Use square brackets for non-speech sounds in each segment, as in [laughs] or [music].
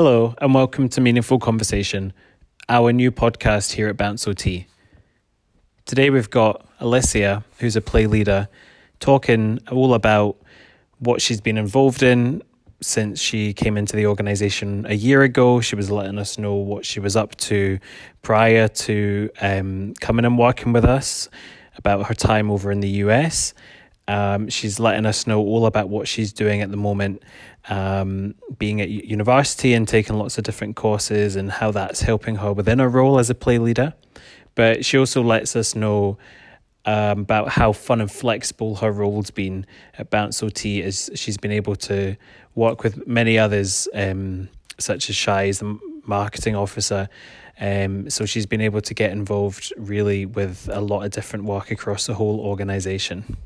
Hello, and welcome to Meaningful Conversation, our new podcast here at Bounce OT. Today we've got Alicia, who's a play leader, talking all about what she's been involved in since she came into the organization a year ago. She was letting us know what she was up to prior to um, coming and working with us, about her time over in the US. Um, she's letting us know all about what she's doing at the moment, um, being at university and taking lots of different courses and how that's helping her within her role as a play leader. But she also lets us know um, about how fun and flexible her role's been at Bounce OT as she's been able to work with many others, um, such as Shy as the marketing officer. Um, so she's been able to get involved really with a lot of different work across the whole organisation.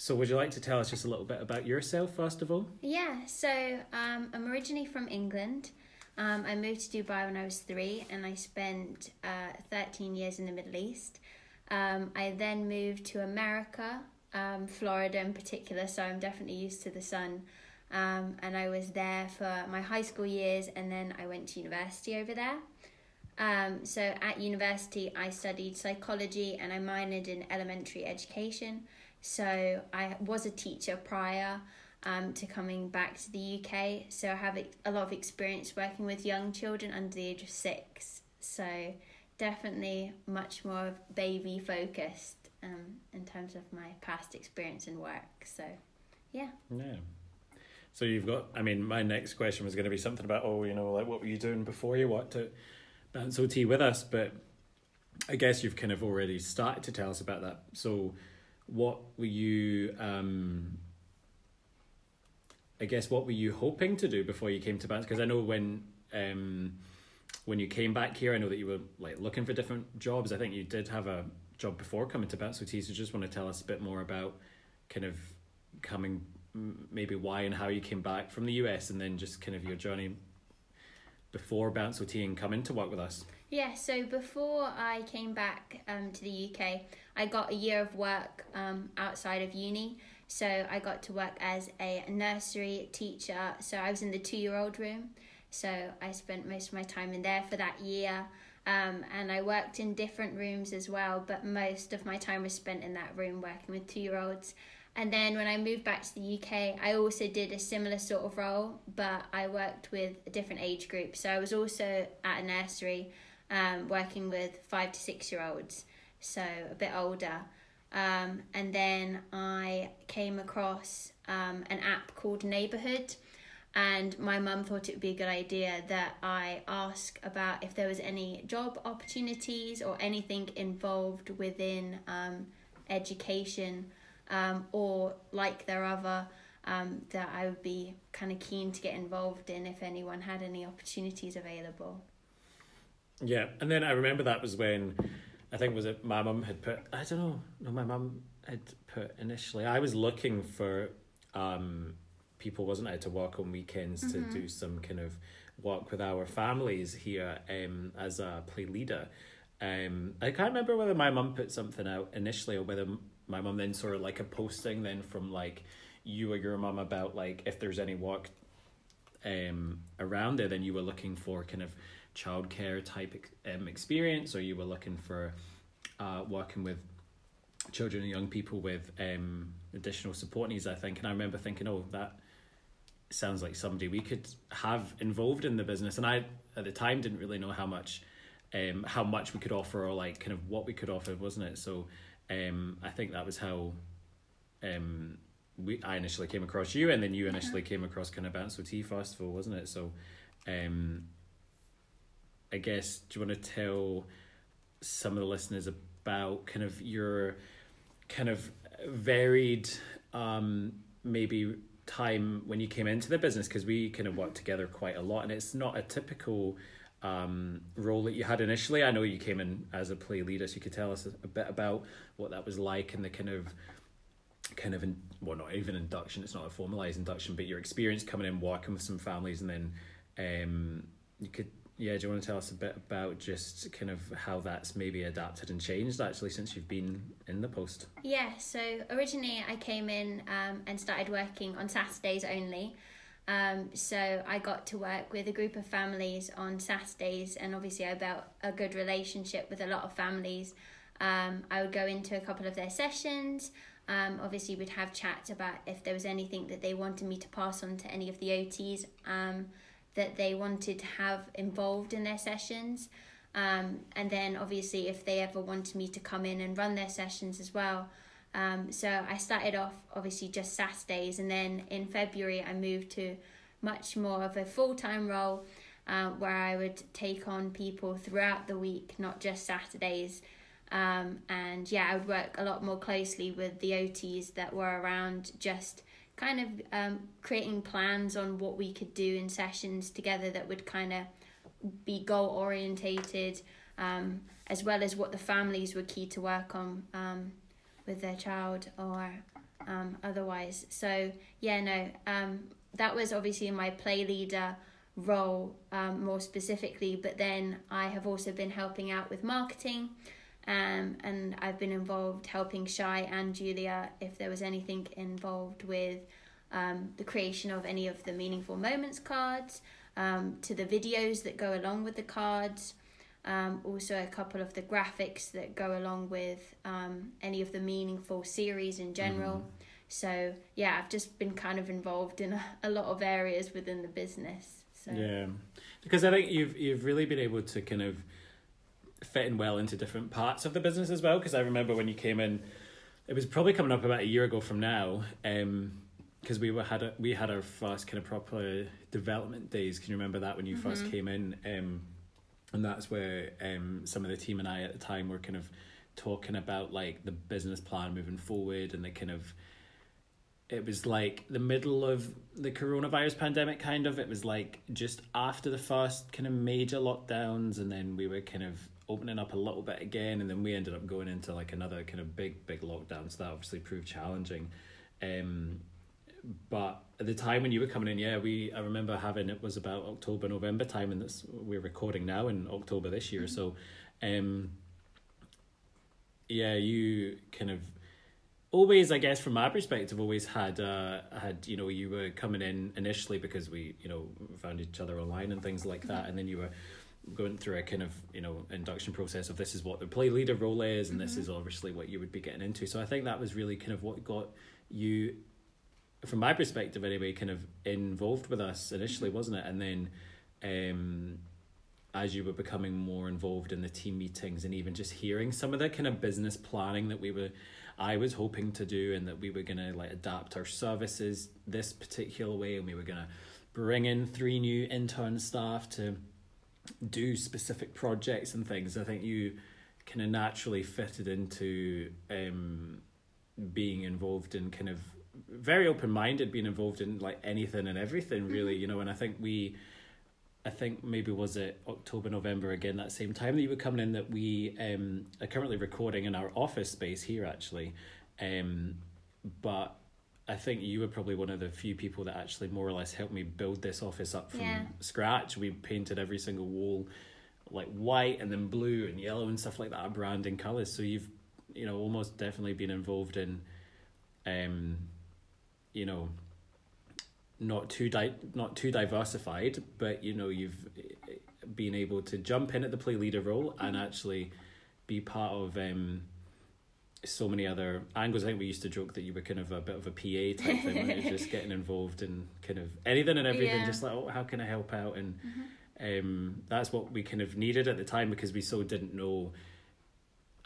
So, would you like to tell us just a little bit about yourself, first of all? Yeah, so um, I'm originally from England. Um, I moved to Dubai when I was three, and I spent uh, 13 years in the Middle East. Um, I then moved to America, um, Florida in particular, so I'm definitely used to the sun. Um, and I was there for my high school years, and then I went to university over there. Um, so at university, I studied psychology and I minored in elementary education. So I was a teacher prior um, to coming back to the UK. So I have a lot of experience working with young children under the age of six. So definitely much more baby focused um, in terms of my past experience and work. So yeah. Yeah. So you've got. I mean, my next question was going to be something about oh, you know, like what were you doing before you worked at Bounce OT with us, but I guess you've kind of already started to tell us about that. So what were you um I guess what were you hoping to do before you came to Bounce? Because I know when um when you came back here, I know that you were like looking for different jobs. I think you did have a job before coming to OT. So just want to tell us a bit more about kind of coming, maybe why and how you came back from the US, and then just kind of your journey before Bounce OT and coming to work with us. Yeah, so before I came back um, to the UK, I got a year of work um, outside of uni. So I got to work as a nursery teacher. So I was in the two year old room. So I spent most of my time in there for that year. Um, and I worked in different rooms as well, but most of my time was spent in that room working with two year olds. And then when I moved back to the UK, I also did a similar sort of role, but I worked with a different age group. So I was also at a nursery um, working with five to six year olds, so a bit older. Um, and then I came across um, an app called Neighborhood, and my mum thought it would be a good idea that I ask about if there was any job opportunities or anything involved within um, education um, or like their other um, that I would be kind of keen to get involved in if anyone had any opportunities available. Yeah, and then I remember that was when I think was it my mum had put I don't know no my mum had put initially I was looking for um people wasn't I to work on weekends mm-hmm. to do some kind of work with our families here um as a play leader. Um, I can't remember whether my mum put something out initially or whether my mum then sort of like a posting then from like you or your mum about like if there's any work um around there then you were looking for kind of childcare type um, experience or you were looking for uh, working with children and young people with um, additional support needs, I think. And I remember thinking, oh, that sounds like somebody we could have involved in the business. And I, at the time, didn't really know how much. Um, how much we could offer or like kind of what we could offer wasn't it so um, I think that was how um, we I initially came across you and then you initially came across kind of Bounce OT Festival wasn't it so um, I guess, do you want to tell some of the listeners about kind of your kind of varied, um, maybe time when you came into the business? Because we kind of worked together quite a lot, and it's not a typical um, role that you had initially. I know you came in as a play leader, so you could tell us a, bit about what that was like and the kind of kind of in, well not even induction it's not a formalized induction but your experience coming in working with some families and then um you could yeah, do you want to tell us a bit about just kind of how that's maybe adapted and changed actually since you've been in the post? Yeah, so originally I came in um, and started working on Saturdays only. Um, so I got to work with a group of families on Saturdays, and obviously I built a good relationship with a lot of families. Um, I would go into a couple of their sessions. Um, obviously, we'd have chats about if there was anything that they wanted me to pass on to any of the OTs um, that they wanted to have involved in their sessions. Um, and then, obviously, if they ever wanted me to come in and run their sessions as well. Um, so I started off obviously just Saturdays, and then in February I moved to much more of a full time role uh, where I would take on people throughout the week, not just Saturdays. Um, and yeah, I would work a lot more closely with the OTs that were around, just kind of um, creating plans on what we could do in sessions together that would kind of be goal orientated, um, as well as what the families were key to work on um, with their child or um, otherwise. So yeah, no, um, that was obviously my play leader role um, more specifically, but then I have also been helping out with marketing. Um, and I've been involved helping Shy and Julia if there was anything involved with um, the creation of any of the meaningful moments cards, um, to the videos that go along with the cards, um, also a couple of the graphics that go along with um, any of the meaningful series in general. Mm. So yeah, I've just been kind of involved in a, [laughs] a lot of areas within the business. So. Yeah, because I think you've you've really been able to kind of fit in well into different parts of the business as well. Because I remember when you came in, it was probably coming up about a year ago from now. Um, because we were had a, we had our first kind of proper development days. Can you remember that when you mm-hmm. first came in? Um, and that's where um, some of the team and I at the time were kind of talking about like the business plan moving forward and the kind of it was like the middle of the coronavirus pandemic kind of it was like just after the first kind of major lockdowns and then we were kind of opening up a little bit again and then we ended up going into like another kind of big big lockdown so that obviously proved challenging um but at the time when you were coming in, yeah, we I remember having it was about October November time, and this we're recording now in October this year. Mm-hmm. So, um, yeah, you kind of always, I guess, from my perspective, always had uh had you know you were coming in initially because we you know found each other online and things like that, mm-hmm. and then you were going through a kind of you know induction process of this is what the play leader role is and mm-hmm. this is obviously what you would be getting into so i think that was really kind of what got you from my perspective anyway, kind of involved with us initially, wasn't it? And then um, as you were becoming more involved in the team meetings and even just hearing some of the kind of business planning that we were I was hoping to do and that we were gonna like adapt our services this particular way and we were gonna bring in three new intern staff to do specific projects and things. I think you kind of naturally fitted into um, being involved in kind of very open minded, being involved in like anything and everything really, mm-hmm. you know. And I think we, I think maybe was it October November again that same time that you were coming in that we um are currently recording in our office space here actually, um, but I think you were probably one of the few people that actually more or less helped me build this office up from yeah. scratch. We painted every single wall like white and then blue and yellow and stuff like that, branding colors. So you've you know almost definitely been involved in um you know not too di- not too diversified, but you know you've been able to jump in at the play leader role and actually be part of um, so many other angles. I think we used to joke that you were kind of a bit of a PA type thing, when [laughs] just getting involved in kind of anything and everything, yeah. just like oh, how can I help out? And mm-hmm. um, that's what we kind of needed at the time because we so didn't know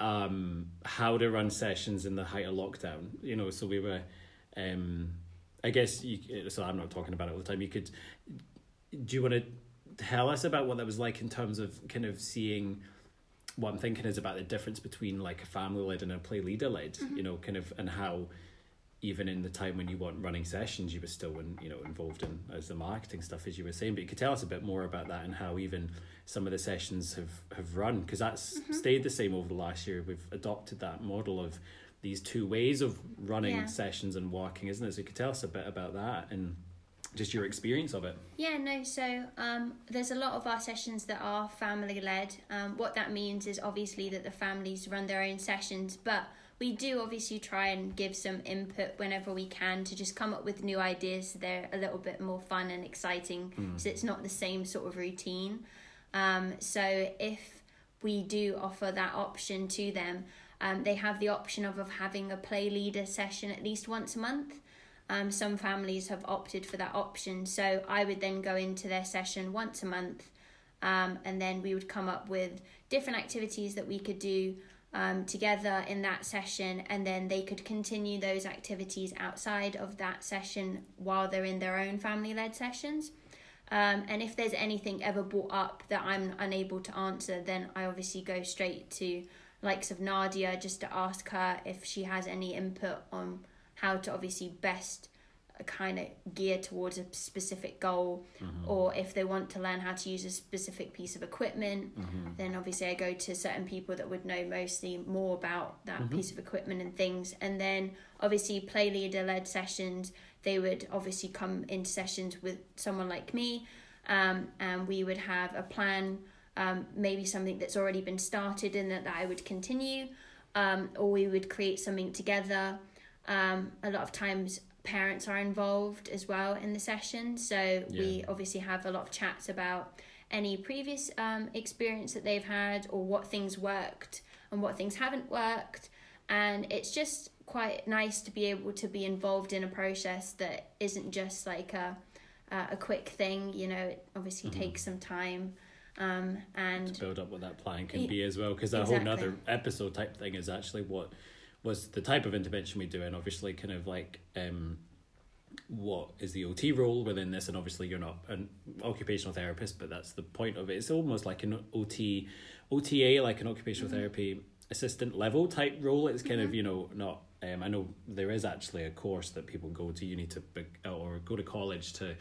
um how to run sessions in the height of lockdown. You know, so we were um, I guess you. So I'm not talking about it all the time. You could. Do you want to tell us about what that was like in terms of kind of seeing? What I'm thinking is about the difference between like a family led and a play leader led. Mm-hmm. You know, kind of, and how even in the time when you weren't running sessions, you were still in, you know involved in as the marketing stuff as you were saying. But you could tell us a bit more about that and how even some of the sessions have have run because that's mm-hmm. stayed the same over the last year. We've adopted that model of these two ways of running yeah. sessions and walking, isn't it? So you could tell us a bit about that and just your experience of it. Yeah, no, so um, there's a lot of our sessions that are family led. Um, what that means is obviously that the families run their own sessions, but we do obviously try and give some input whenever we can to just come up with new ideas so they're a little bit more fun and exciting mm. so it's not the same sort of routine. Um, so if we do offer that option to them, um, they have the option of, of having a play leader session at least once a month. Um, some families have opted for that option. So I would then go into their session once a month um, and then we would come up with different activities that we could do um, together in that session and then they could continue those activities outside of that session while they're in their own family led sessions. Um, and if there's anything ever brought up that I'm unable to answer, then I obviously go straight to likes of Nadia just to ask her if she has any input on how to obviously best uh, kind of gear towards a specific goal mm-hmm. or if they want to learn how to use a specific piece of equipment mm-hmm. then obviously i go to certain people that would know mostly more about that mm-hmm. piece of equipment and things and then obviously play leader led sessions they would obviously come into sessions with someone like me um, and we would have a plan um, maybe something that's already been started and that, that I would continue, um, or we would create something together. Um, a lot of times, parents are involved as well in the session, so yeah. we obviously have a lot of chats about any previous um, experience that they've had or what things worked and what things haven't worked. And it's just quite nice to be able to be involved in a process that isn't just like a a quick thing. You know, it obviously mm-hmm. takes some time um, and to build up what that plan can be as well, because that exactly. whole other episode type thing is actually what was the type of intervention we do, and obviously kind of like um, what is the OT role within this, and obviously you're not an occupational therapist, but that's the point of it. It's almost like an OT, OTA, like an occupational mm-hmm. therapy assistant level type role. It's kind mm-hmm. of you know not. Um, I know there is actually a course that people go to uni to or go to college to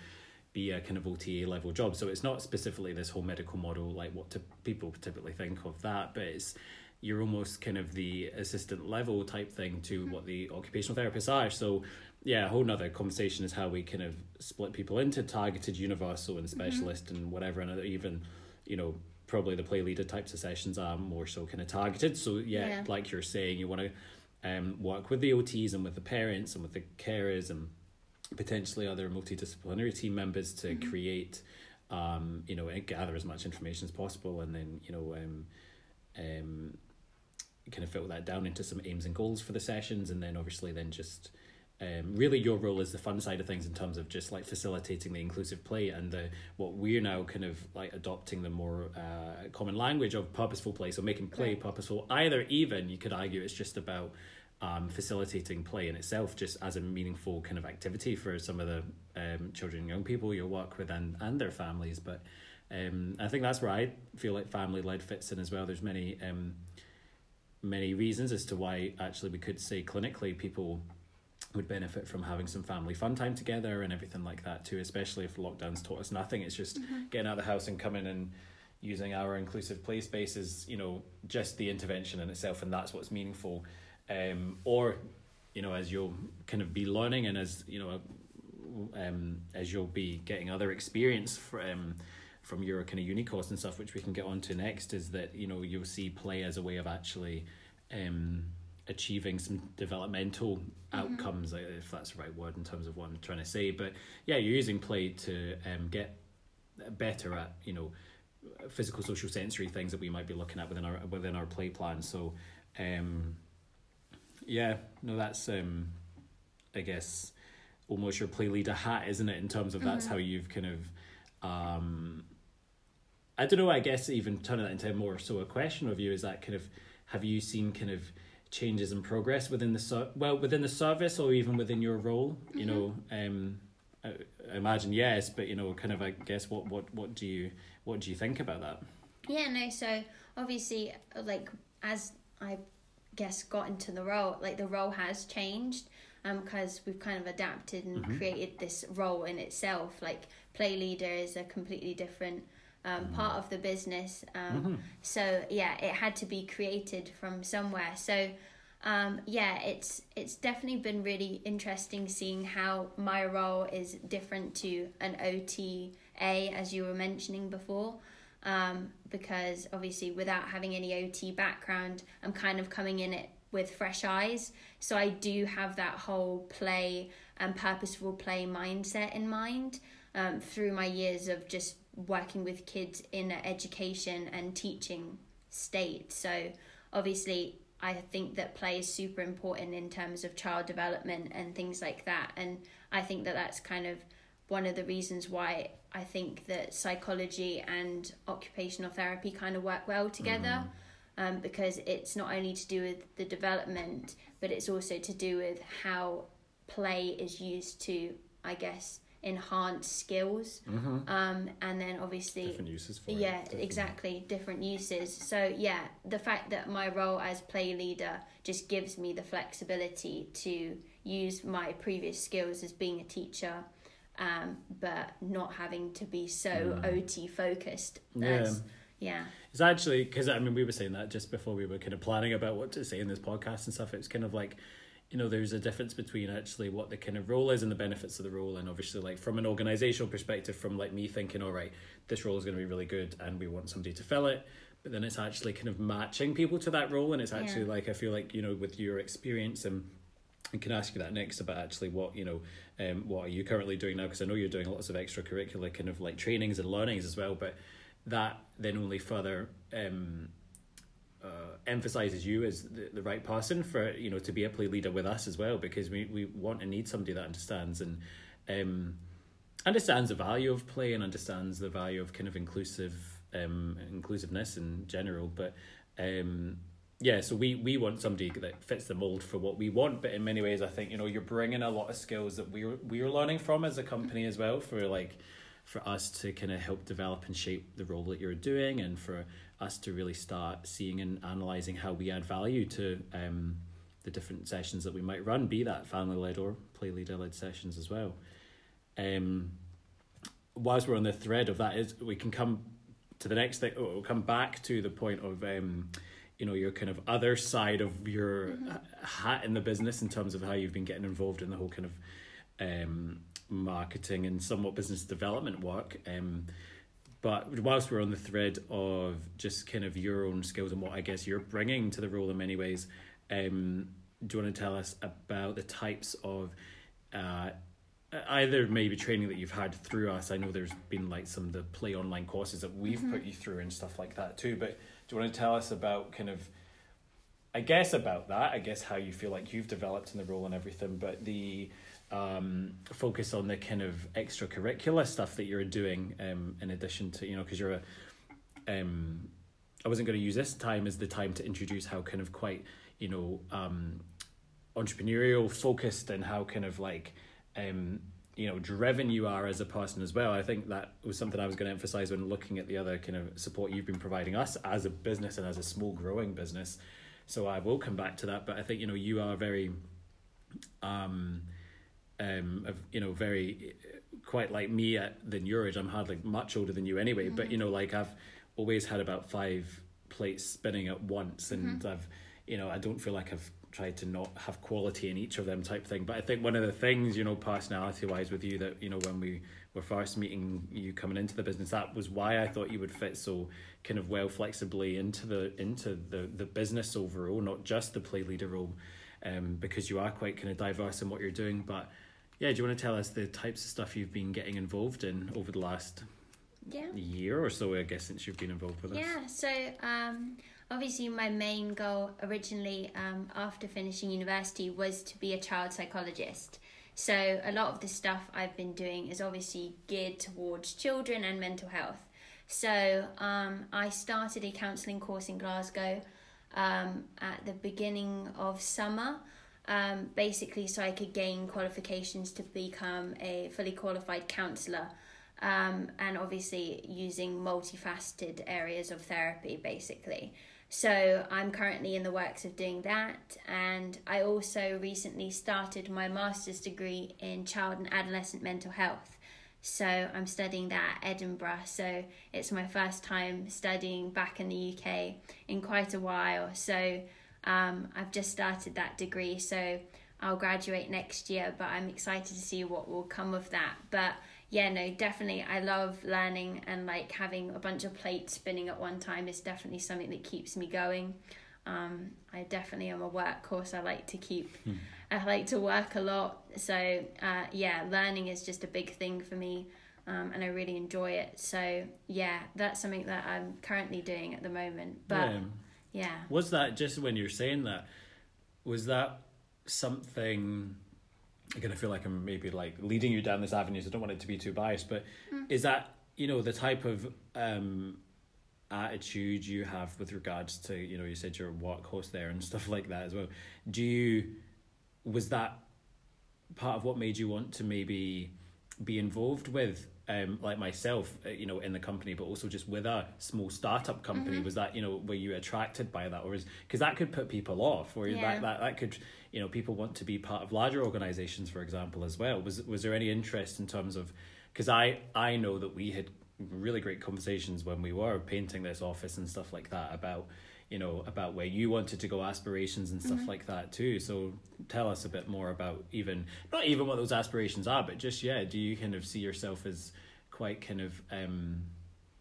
be a kind of OTA level job. So it's not specifically this whole medical model like what to, people typically think of that, but it's you're almost kind of the assistant level type thing to what the occupational therapists are. So yeah, a whole nother conversation is how we kind of split people into targeted, universal, and mm-hmm. specialist, mm-hmm. and whatever, and even you know probably the play leader types of sessions are more so kind of targeted. So yeah, yeah. like you're saying, you want to um, work with the OTs and with the parents and with the carers and potentially other multidisciplinary team members to mm-hmm. create um, you know gather as much information as possible and then you know um, um, kind of filter that down into some aims and goals for the sessions and then obviously then just um, really your role is the fun side of things in terms of just like facilitating the inclusive play and the what we're now kind of like adopting the more uh, common language of purposeful play. So making play purposeful. Either even you could argue it's just about um, facilitating play in itself just as a meaningful kind of activity for some of the um, children and young people you work with and, and their families. But um, I think that's where I feel like family led fits in as well. There's many um, many reasons as to why actually we could say clinically people would benefit from having some family fun time together and everything like that too, especially if lockdown's taught us nothing. It's just mm-hmm. getting out of the house and coming and using our inclusive play spaces, you know, just the intervention in itself and that's what's meaningful um, or you know as you'll kind of be learning and as you know um, as you'll be getting other experience from from your kind of uni course and stuff, which we can get on to next, is that you know you'll see play as a way of actually um, achieving some developmental mm-hmm. outcomes, if that's the right word in terms of what I'm trying to say. But yeah, you're using play to um, get better at you know physical, social, sensory things that we might be looking at within our within our play plan. So um, yeah, no, that's um, I guess almost your play leader hat, isn't it? In terms of that's mm-hmm. how you've kind of um, I don't know. I guess even turning that into more so a question of you is that kind of have you seen kind of changes and progress within the ser- well within the service or even within your role? Mm-hmm. You know, um, I, I imagine yes, but you know, kind of I guess what what what do you what do you think about that? Yeah, no. So obviously, like as I guess got into the role like the role has changed um because we've kind of adapted and mm-hmm. created this role in itself like play leader is a completely different um, mm-hmm. part of the business um, mm-hmm. so yeah it had to be created from somewhere so um, yeah, it's it's definitely been really interesting seeing how my role is different to an OTA, as you were mentioning before. Um, because obviously, without having any OT background, I'm kind of coming in it with fresh eyes. So I do have that whole play and purposeful play mindset in mind um, through my years of just working with kids in education and teaching state. So obviously, I think that play is super important in terms of child development and things like that. And I think that that's kind of one of the reasons why I think that psychology and occupational therapy kind of work well together. Mm. Um, because it's not only to do with the development, but it's also to do with how play is used to, I guess, enhance skills mm-hmm. um, and then obviously different uses for yeah it, exactly different uses so yeah the fact that my role as play leader just gives me the flexibility to use my previous skills as being a teacher um, but not having to be so mm. ot focused as, yeah yeah it's actually because i mean we were saying that just before we were kind of planning about what to say in this podcast and stuff it's kind of like you know there's a difference between actually what the kind of role is and the benefits of the role and obviously like from an organizational perspective from like me thinking all right this role is going to be really good and we want somebody to fill it but then it's actually kind of matching people to that role and it's actually yeah. like i feel like you know with your experience and I can ask you that next about actually what you know, um, what are you currently doing now? Because I know you're doing lots of extracurricular kind of like trainings and learnings as well. But that then only further um, uh, emphasizes you as the, the right person for you know to be a play leader with us as well because we, we want and need somebody that understands and um, understands the value of play and understands the value of kind of inclusive um, inclusiveness in general but um, yeah so we we want somebody that fits the mold for what we want but in many ways i think you know you're bringing a lot of skills that we're we're learning from as a company as well for like for us to kind of help develop and shape the role that you're doing and for us to really start seeing and analysing how we add value to um, the different sessions that we might run, be that family led or play leader led sessions as well. Um, whilst we're on the thread of that, is we can come to the next thing. We'll come back to the point of um, you know your kind of other side of your mm-hmm. hat in the business in terms of how you've been getting involved in the whole kind of um, marketing and somewhat business development work. Um, but whilst we're on the thread of just kind of your own skills and what I guess you're bringing to the role in many ways, um, do you want to tell us about the types of uh, either maybe training that you've had through us? I know there's been like some of the play online courses that we've mm-hmm. put you through and stuff like that too. But do you want to tell us about kind of, I guess about that? I guess how you feel like you've developed in the role and everything, but the um, focus on the kind of extracurricular stuff that you're doing um, in addition to you know because you're a um, I wasn't going to use this time as the time to introduce how kind of quite you know um, entrepreneurial focused and how kind of like um, you know driven you are as a person as well i think that was something i was going to emphasize when looking at the other kind of support you've been providing us as a business and as a small growing business so i will come back to that but i think you know you are very um um, you know, very quite like me at than your age. I'm hardly much older than you anyway, mm-hmm. but you know, like I've always had about five plates spinning at once, and mm-hmm. I've, you know, I don't feel like I've tried to not have quality in each of them type thing. But I think one of the things, you know, personality wise with you that, you know, when we were first meeting you coming into the business, that was why I thought you would fit so kind of well flexibly into the into the the business overall, not just the play leader role. Um, because you are quite kind of diverse in what you're doing, but yeah, do you want to tell us the types of stuff you've been getting involved in over the last yeah. year or so, I guess, since you've been involved with us? Yeah, so um, obviously, my main goal originally um, after finishing university was to be a child psychologist. So, a lot of the stuff I've been doing is obviously geared towards children and mental health. So, um, I started a counselling course in Glasgow um, at the beginning of summer um, basically so I could gain qualifications to become a fully qualified counsellor. Um, and obviously using multifaceted areas of therapy basically. So I'm currently in the works of doing that, and I also recently started my master's degree in child and adolescent mental health. So I'm studying that at Edinburgh. So it's my first time studying back in the UK in quite a while. So Um, I've just started that degree, so I'll graduate next year, but I'm excited to see what will come of that. But yeah, no, definitely. I love learning and like having a bunch of plates spinning at one time is definitely something that keeps me going. Um, I definitely am a workhorse. I like to keep, hmm. I like to work a lot. So uh, yeah, learning is just a big thing for me. Um, and I really enjoy it. So yeah, that's something that I'm currently doing at the moment. But yeah. yeah. Was that just when you're saying that? Was that something again i feel like i'm maybe like leading you down this avenue so i don't want it to be too biased but mm. is that you know the type of um attitude you have with regards to you know you said you're a workhorse there and [laughs] stuff like that as well do you was that part of what made you want to maybe be involved with um, like myself, uh, you know, in the company, but also just with a small startup company, mm-hmm. was that you know were you attracted by that, or is because that could put people off, or yeah. that, that that could you know people want to be part of larger organizations, for example, as well. Was was there any interest in terms of because I I know that we had really great conversations when we were painting this office and stuff like that about you know about where you wanted to go aspirations and stuff mm-hmm. like that too so tell us a bit more about even not even what those aspirations are but just yeah do you kind of see yourself as quite kind of um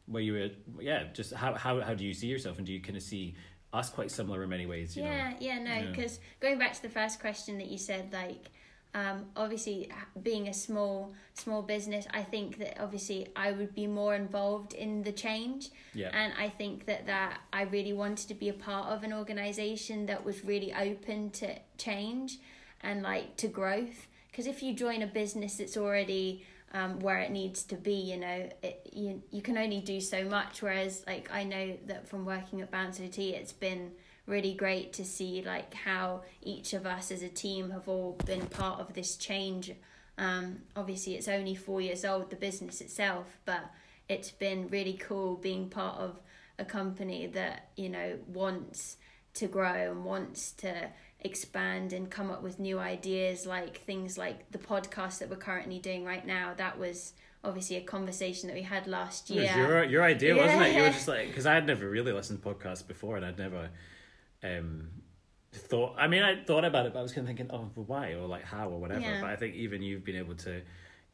where you were yeah just how how, how do you see yourself and do you kind of see us quite similar in many ways yeah know? yeah no because yeah. going back to the first question that you said like um, obviously being a small small business i think that obviously i would be more involved in the change yeah. and i think that that i really wanted to be a part of an organization that was really open to change and like to growth because if you join a business that's already um, where it needs to be you know it, you, you can only do so much whereas like i know that from working at Bounce OT it's been really great to see like how each of us as a team have all been part of this change. Um, obviously, it's only four years old, the business itself, but it's been really cool being part of a company that you know wants to grow and wants to expand and come up with new ideas like things like the podcast that we're currently doing right now that was obviously a conversation that we had last year your, your idea yeah. wasn't it you were just like because i had never really listened to podcasts before and i'd never um, thought. I mean, I thought about it, but I was kind of thinking, oh, well, why or like how or whatever. Yeah. But I think even you've been able to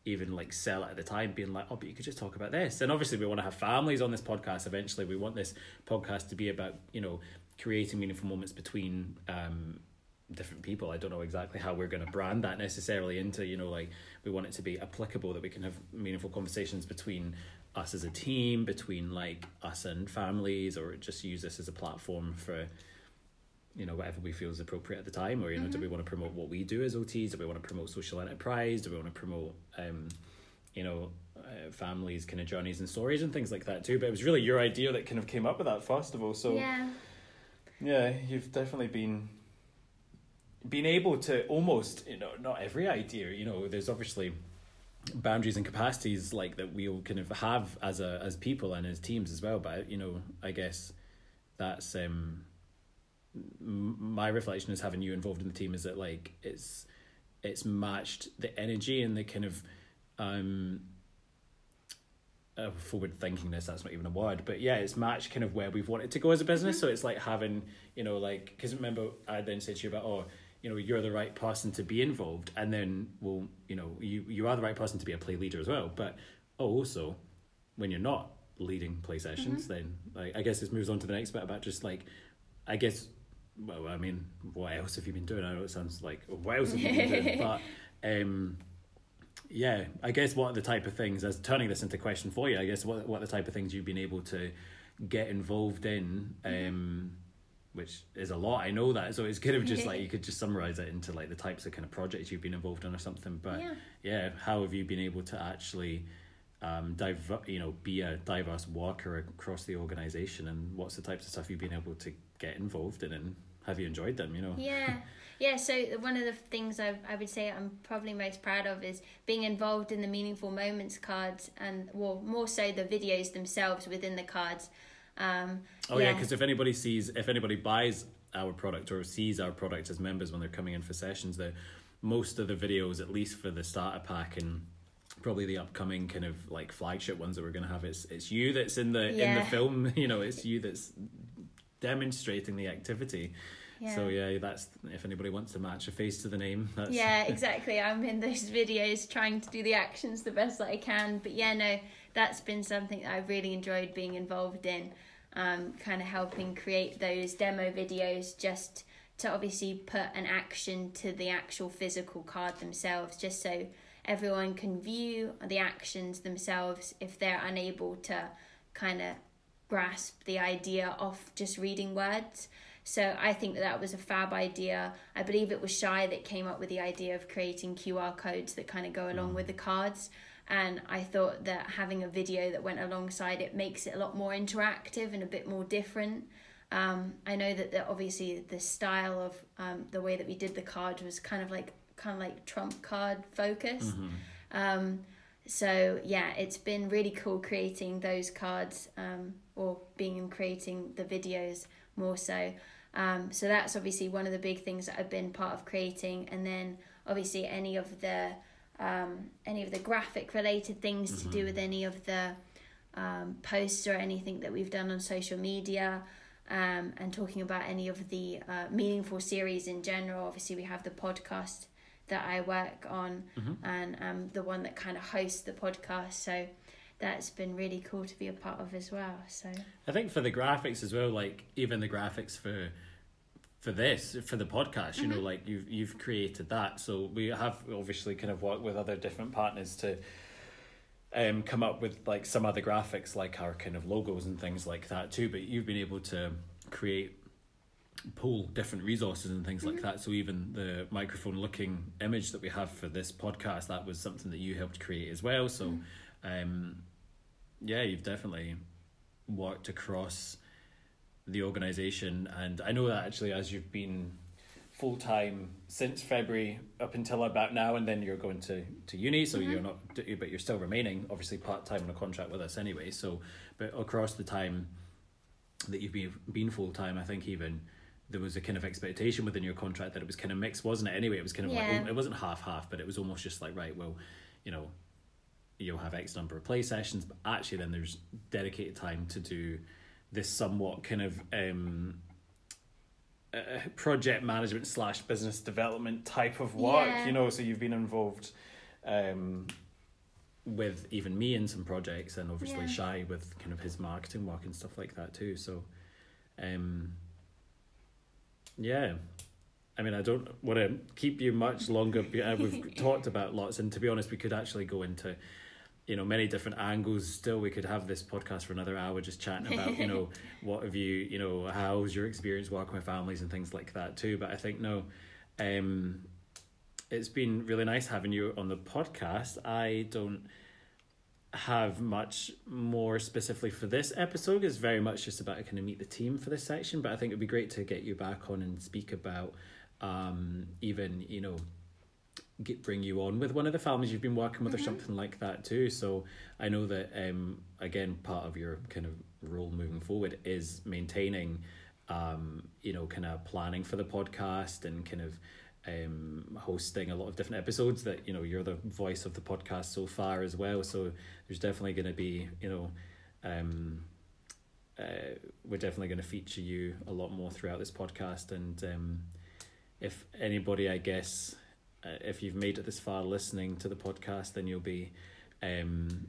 even like sell it at the time, being like, oh, but you could just talk about this. And obviously, we want to have families on this podcast. Eventually, we want this podcast to be about you know creating meaningful moments between um, different people. I don't know exactly how we're going to brand that necessarily into, you know, like we want it to be applicable that we can have meaningful conversations between us as a team, between like us and families, or just use this as a platform for you know whatever we feel is appropriate at the time or you know mm-hmm. do we want to promote what we do as OTs do we want to promote social enterprise do we want to promote um you know uh, families kind of journeys and stories and things like that too but it was really your idea that kind of came up with that festival so yeah yeah you've definitely been been able to almost you know not every idea you know there's obviously boundaries and capacities like that we all kind of have as a as people and as teams as well but you know i guess that's um my reflection is having you involved in the team is that like it's it's matched the energy and the kind of um uh, forward thinkingness that's not even a word but yeah it's matched kind of where we've wanted to go as a business mm-hmm. so it's like having you know like because remember i then said to you about oh you know you're the right person to be involved and then well you know you you are the right person to be a play leader as well but oh, also when you're not leading play sessions mm-hmm. then like i guess this moves on to the next bit about just like i guess well, I mean, what else have you been doing? I know it sounds like what else have you been doing, [laughs] but um, yeah, I guess what are the type of things? As turning this into a question for you, I guess what what are the type of things you've been able to get involved in, um, which is a lot. I know that, so it's kind of just like [laughs] you could just summarize it into like the types of kind of projects you've been involved in or something. But yeah, yeah how have you been able to actually? um, diver- you know, be a diverse worker across the organization, and what's the types of stuff you've been able to get involved in, and have you enjoyed them? You know. Yeah. [laughs] Yeah, so one of the things I, I would say I'm probably most proud of is being involved in the meaningful moments cards and well more so the videos themselves within the cards. Um, oh yeah, because yeah, if anybody sees if anybody buys our product or sees our product as members when they're coming in for sessions, the most of the videos, at least for the starter pack and probably the upcoming kind of like flagship ones that we're going to have, it's it's you that's in the yeah. in the film. [laughs] You know, it's you that's demonstrating the activity Yeah. So yeah, that's if anybody wants to match a face to the name. [laughs] That's Yeah, [laughs] exactly. I'm in those videos trying to do the actions the best that I can. But yeah, no, that's been something that I've really enjoyed being involved in. Um, kind of helping create those demo videos just to obviously put an action to the actual physical card themselves, just so everyone can view the actions themselves if they're unable to kind of grasp the idea of just reading words. So I think that that was a fab idea. I believe it was Shy that came up with the idea of creating QR codes that kind of go along with the cards. And I thought that having a video that went alongside it makes it a lot more interactive and a bit more different. Um, I know that the, obviously the style of um, the way that we did the card was kind of like kind of like trump card focused. Um, so yeah, it's been really cool creating those cards um, or being in creating the videos more so. Um, so that's obviously one of the big things that I've been part of creating, and then obviously any of the um, any of the graphic related things to do with any of the um, posts or anything that we've done on social media. Um, and talking about any of the uh, meaningful series in general. Obviously, we have the podcast that I work on, and um, the one that kind of hosts the podcast. So that's been really cool to be a part of as well. So I think for the graphics as well, like even the graphics for for this for the podcast, you know, like you've you've created that. So we have obviously kind of worked with other different partners to um come up with like some other graphics like our kind of logos and things like that too. But you've been able to create pull different resources and things like that. So even the microphone looking image that we have for this podcast, that was something that you helped create as well. So um yeah, you've definitely worked across the organization. And I know that actually as you've been full time since February up until about now and then you're going to, to uni so mm-hmm. you're not but you're still remaining obviously part time on a contract with us anyway. So but across the time that you've been been full time I think even there was a kind of expectation within your contract that it was kind of mixed wasn't it? Anyway it was kind of Yeah. like it wasn't half half but it was almost just like right well you know you'll have X number of play sessions, but actually then there's dedicated time to do this somewhat kind of um, uh, project management slash business development type of work, Yeah. you know. So you've been involved um, with even me in some projects, and obviously Yeah. Shy with kind of his marketing work and stuff like that too. So, um, yeah. I mean, I don't want to keep you much longer. uh, We've [laughs] talked about lots, and to be honest, we could actually go into, you know, many different angles. Still, we could have this podcast for another hour, just chatting about, you know, [laughs] what have you, you know, how's your experience working with families and things like that too. But I think no, um, it's been really nice having you on the podcast. I don't have much more specifically for this episode. It's very much just about kind of meet the team for this section. But I think it'd be great to get you back on and speak about um even you know get bring you on. With one of the families you've been working with or something like that too. So I know that um again part of your kind of role moving forward is maintaining um you know kind of planning for the podcast and kind of um hosting a lot of different episodes that you know you're the voice of the podcast so far as well. So there's definitely going to be you know um uh, we're definitely going to feature you a lot more throughout this podcast. And um if anybody i guess if you've made it this far listening to the podcast then you'll be um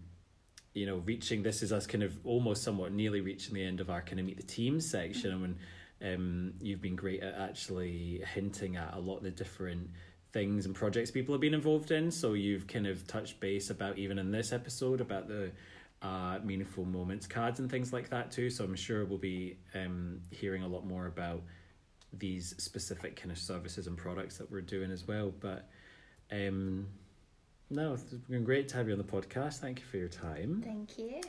you know reaching this is us kind of almost somewhat nearly reaching the end of our kind of meet the team section. And um you've been great at actually hinting at a lot of the different things and projects people have been involved in. So you've kind of touched base about even in this episode about the uh meaningful moments cards and things like that too. So i'm sure we'll be um hearing a lot more about these specific kind of services and products that we're doing as well. But um, no, it's been great to have you on the podcast. Thank you for your time. Thank you.